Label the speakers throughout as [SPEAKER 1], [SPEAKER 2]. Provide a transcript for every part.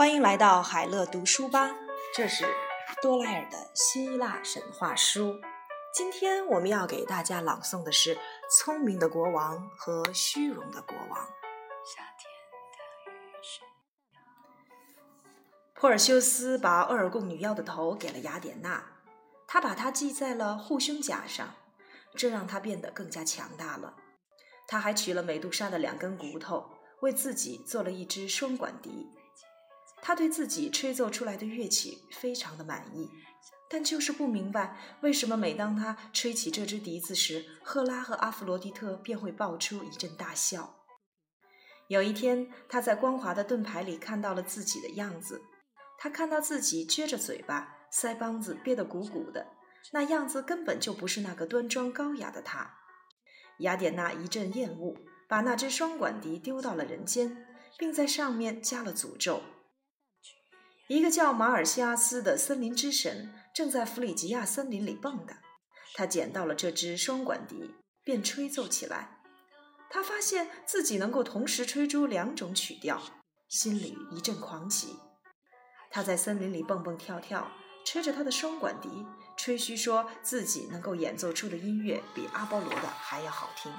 [SPEAKER 1] 欢迎来到海乐读书吧，这是多莱尔的希腊神话书。今天我们要给大家朗诵的是《聪明的国王和虚荣的国王》。珀尔修斯把厄尔贡女妖的头给了雅典娜，他把它系在了护胸甲上，这让她变得更加强大了。他还取了美杜莎的两根骨头，为自己做了一只双管笛。他对自己吹奏出来的乐器非常的满意，但就是不明白为什么每当他吹起这支笛子时，赫拉和阿弗罗狄特便会爆出一阵大笑。有一天，他在光滑的盾牌里看到了自己的样子。他看到自己撅着嘴巴，腮帮子憋得鼓鼓的，那样子根本就不是那个端庄高雅的他。雅典娜一阵厌恶，把那只双管笛丢到了人间，并在上面加了诅咒。一个叫马尔西阿斯的森林之神正在弗里吉亚森林里蹦跶，他捡到了这只双管笛，便吹奏起来。他发现自己能够同时吹出两种曲调，心里一阵狂喜。他在森林里蹦蹦跳跳，吹着他的双管笛，吹嘘说自己能够演奏出的音乐比阿波罗的还要好听。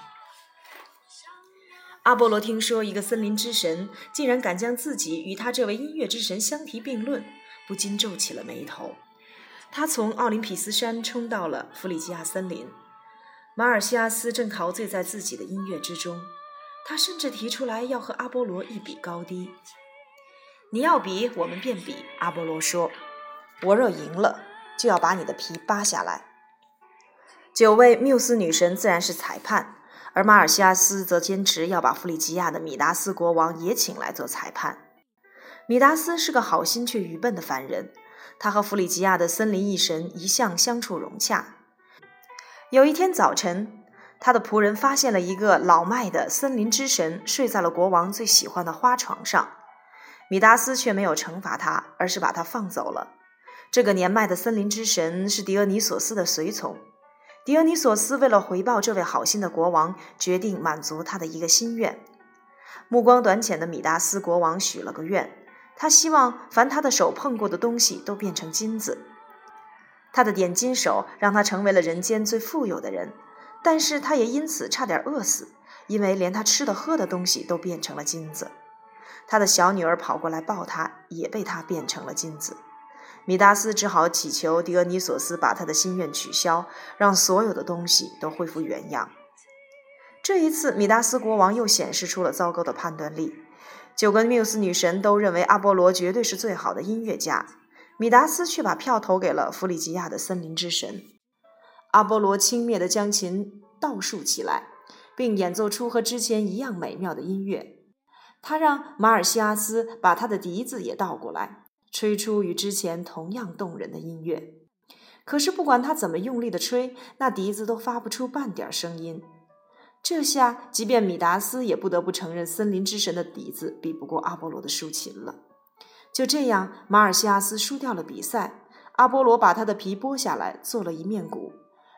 [SPEAKER 1] 阿波罗听说一个森林之神竟然敢将自己与他这位音乐之神相提并论，不禁皱起了眉头。他从奥林匹斯山冲到了弗里吉亚森林，马尔西亚斯正陶醉在自己的音乐之中，他甚至提出来要和阿波罗一比高低。你要比，我们便比。阿波罗说：“我若赢了，就要把你的皮扒下来。”九位缪斯女神自然是裁判，而马尔西亚斯则坚持要把弗里吉亚的米达斯国王也请来做裁判。米达斯是个好心却愚笨的凡人，他和弗里吉亚的森林异神一向相处融洽。有一天早晨，他的仆人发现了一个老迈的森林之神睡在了国王最喜欢的花床上。米达斯却没有惩罚他，而是把他放走了。这个年迈的森林之神是狄俄尼索斯的随从。狄俄尼索斯为了回报这位好心的国王，决定满足他的一个心愿。目光短浅的米达斯国王许了个愿，他希望凡他的手碰过的东西都变成金子。他的点金手让他成为了人间最富有的人，但是他也因此差点饿死，因为连他吃的喝的东西都变成了金子。他的小女儿跑过来抱他，也被他变成了金子。米达斯只好祈求狄俄尼索斯把他的心愿取消，让所有的东西都恢复原样。这一次，米达斯国王又显示出了糟糕的判断力。九个缪斯女神都认为阿波罗绝对是最好的音乐家，米达斯却把票投给了弗里吉亚的森林之神。阿波罗轻蔑地将琴倒竖起来，并演奏出和之前一样美妙的音乐。他让马尔西阿斯把他的笛子也倒过来，吹出与之前同样动人的音乐。可是不管他怎么用力的吹，那笛子都发不出半点声音。这下，即便米达斯也不得不承认，森林之神的笛子比不过阿波罗的竖琴了。就这样，马尔西亚斯输掉了比赛。阿波罗把他的皮剥下来，做了一面鼓。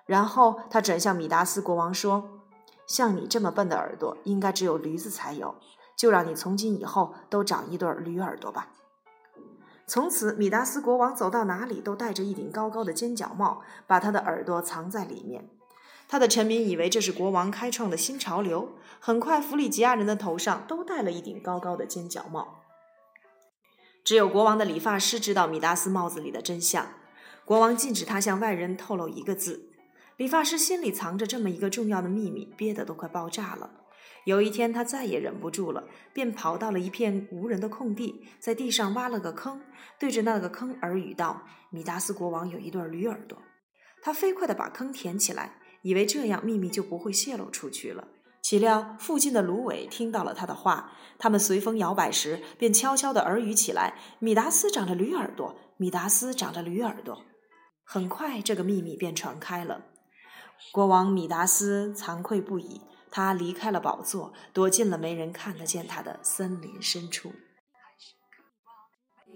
[SPEAKER 1] 然后他转向米达斯国王说：“像你这么笨的耳朵，应该只有驴子才有。”就让你从今以后都长一对驴耳朵吧。从此，米达斯国王走到哪里都戴着一顶高高的尖角帽，把他的耳朵藏在里面。他的臣民以为这是国王开创的新潮流。很快，弗里吉亚人的头上都戴了一顶高高的尖角帽。只有国王的理发师知道米达斯帽子里的真相。国王禁止他向外人透露一个字。理发师心里藏着这么一个重要的秘密，憋得都快爆炸了。有一天，他再也忍不住了，便跑到了一片无人的空地，在地上挖了个坑，对着那个坑耳语道：“米达斯国王有一对驴耳朵。”他飞快地把坑填起来，以为这样秘密就不会泄露出去了。岂料附近的芦苇听到了他的话，他们随风摇摆时，便悄悄地耳语起来：“米达斯长着驴耳朵，米达斯长着驴耳朵。”很快，这个秘密便传开了。国王米达斯惭愧不已。他离开了宝座，躲进了没人看得见他的森林深处。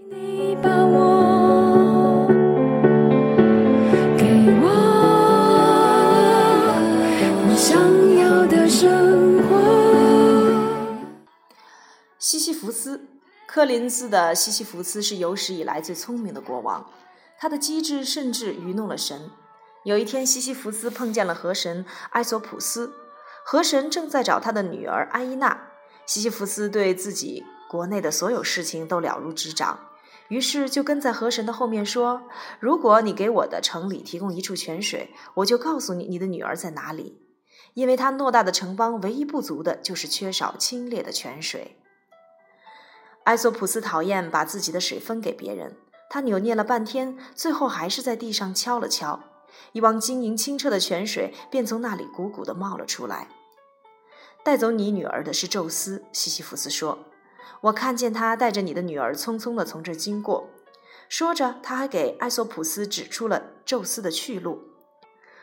[SPEAKER 2] 你把我给我我想要的生活
[SPEAKER 1] 西西弗斯，科林斯的西西弗斯是有史以来最聪明的国王，他的机智甚至愚弄了神。有一天，西西弗斯碰见了河神埃索普斯，河神正在找他的女儿阿依娜。西西弗斯对自己国内的所有事情都了如指掌，于是就跟在河神的后面说：“如果你给我的城里提供一处泉水，我就告诉你你的女儿在哪里。”因为他偌大的城邦唯一不足的就是缺少清冽的泉水。埃索普斯讨厌把自己的水分给别人，他扭捏了半天，最后还是在地上敲了敲。一汪晶莹清澈的泉水便从那里汩汩地冒了出来。带走你女儿的是宙斯，西西弗斯说：“我看见他带着你的女儿匆匆地从这经过。”说着，他还给艾索普斯指出了宙斯的去路。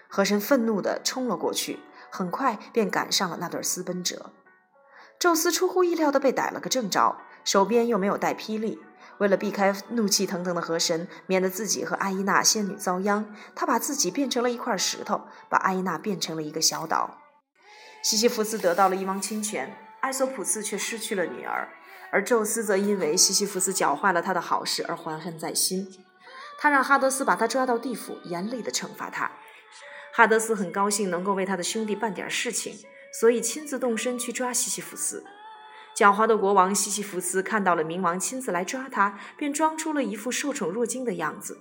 [SPEAKER 1] 河神愤怒地冲了过去，很快便赶上了那对私奔者。宙斯出乎意料地被逮了个正着，手边又没有带霹雳。为了避开怒气腾腾的河神，免得自己和阿依娜仙女遭殃，他把自己变成了一块石头，把阿依娜变成了一个小岛。西西弗斯得到了一汪清泉，埃索普斯却失去了女儿，而宙斯则因为西西弗斯搅坏了他的好事而怀恨在心。他让哈德斯把他抓到地府，严厉地惩罚他。哈德斯很高兴能够为他的兄弟办点事情，所以亲自动身去抓西西弗斯。狡猾的国王西西弗斯看到了冥王亲自来抓他，便装出了一副受宠若惊的样子。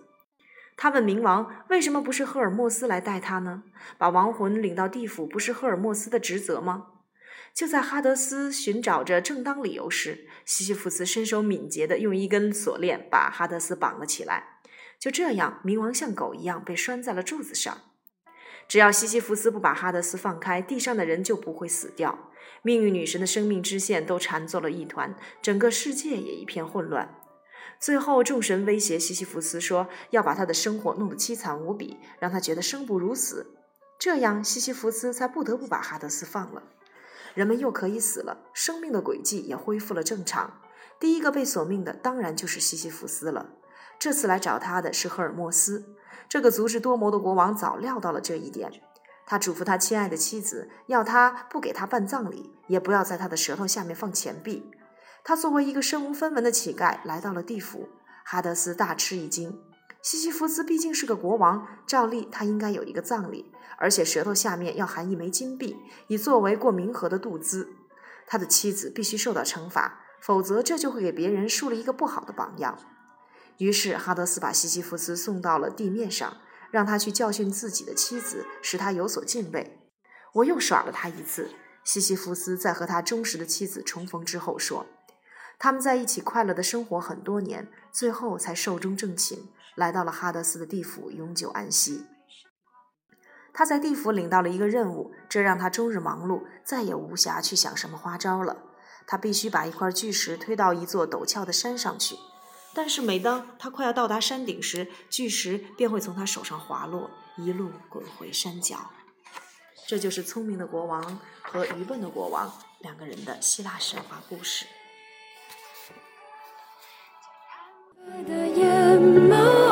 [SPEAKER 1] 他问冥王：“为什么不是赫尔墨斯来带他呢？把亡魂领到地府，不是赫尔墨斯的职责吗？”就在哈德斯寻找着正当理由时，西西弗斯身手敏捷地用一根锁链把哈德斯绑了起来。就这样，冥王像狗一样被拴在了柱子上。只要西西弗斯不把哈德斯放开，地上的人就不会死掉。命运女神的生命之线都缠作了一团，整个世界也一片混乱。最后，众神威胁西西弗斯说，要把他的生活弄得凄惨无比，让他觉得生不如死。这样，西西弗斯才不得不把哈德斯放了。人们又可以死了，生命的轨迹也恢复了正常。第一个被索命的当然就是西西弗斯了。这次来找他的是赫尔墨斯。这个足智多谋的国王早料到了这一点。他嘱咐他亲爱的妻子，要他不给他办葬礼，也不要在他的舌头下面放钱币。他作为一个身无分文的乞丐来到了地府，哈德斯大吃一惊。西西弗斯毕竟是个国王，照例他应该有一个葬礼，而且舌头下面要含一枚金币，以作为过冥河的渡资。他的妻子必须受到惩罚，否则这就会给别人树立一个不好的榜样。于是哈德斯把西西弗斯送到了地面上。让他去教训自己的妻子，使他有所敬畏。我又耍了他一次。西西弗斯在和他忠实的妻子重逢之后说：“他们在一起快乐的生活很多年，最后才寿终正寝，来到了哈德斯的地府，永久安息。”他在地府领到了一个任务，这让他终日忙碌，再也无暇去想什么花招了。他必须把一块巨石推到一座陡峭的山上去。但是每当他快要到达山顶时，巨石便会从他手上滑落，一路滚回山脚。这就是聪明的国王和愚笨的国王两个人的希腊神话故事。的眼眸。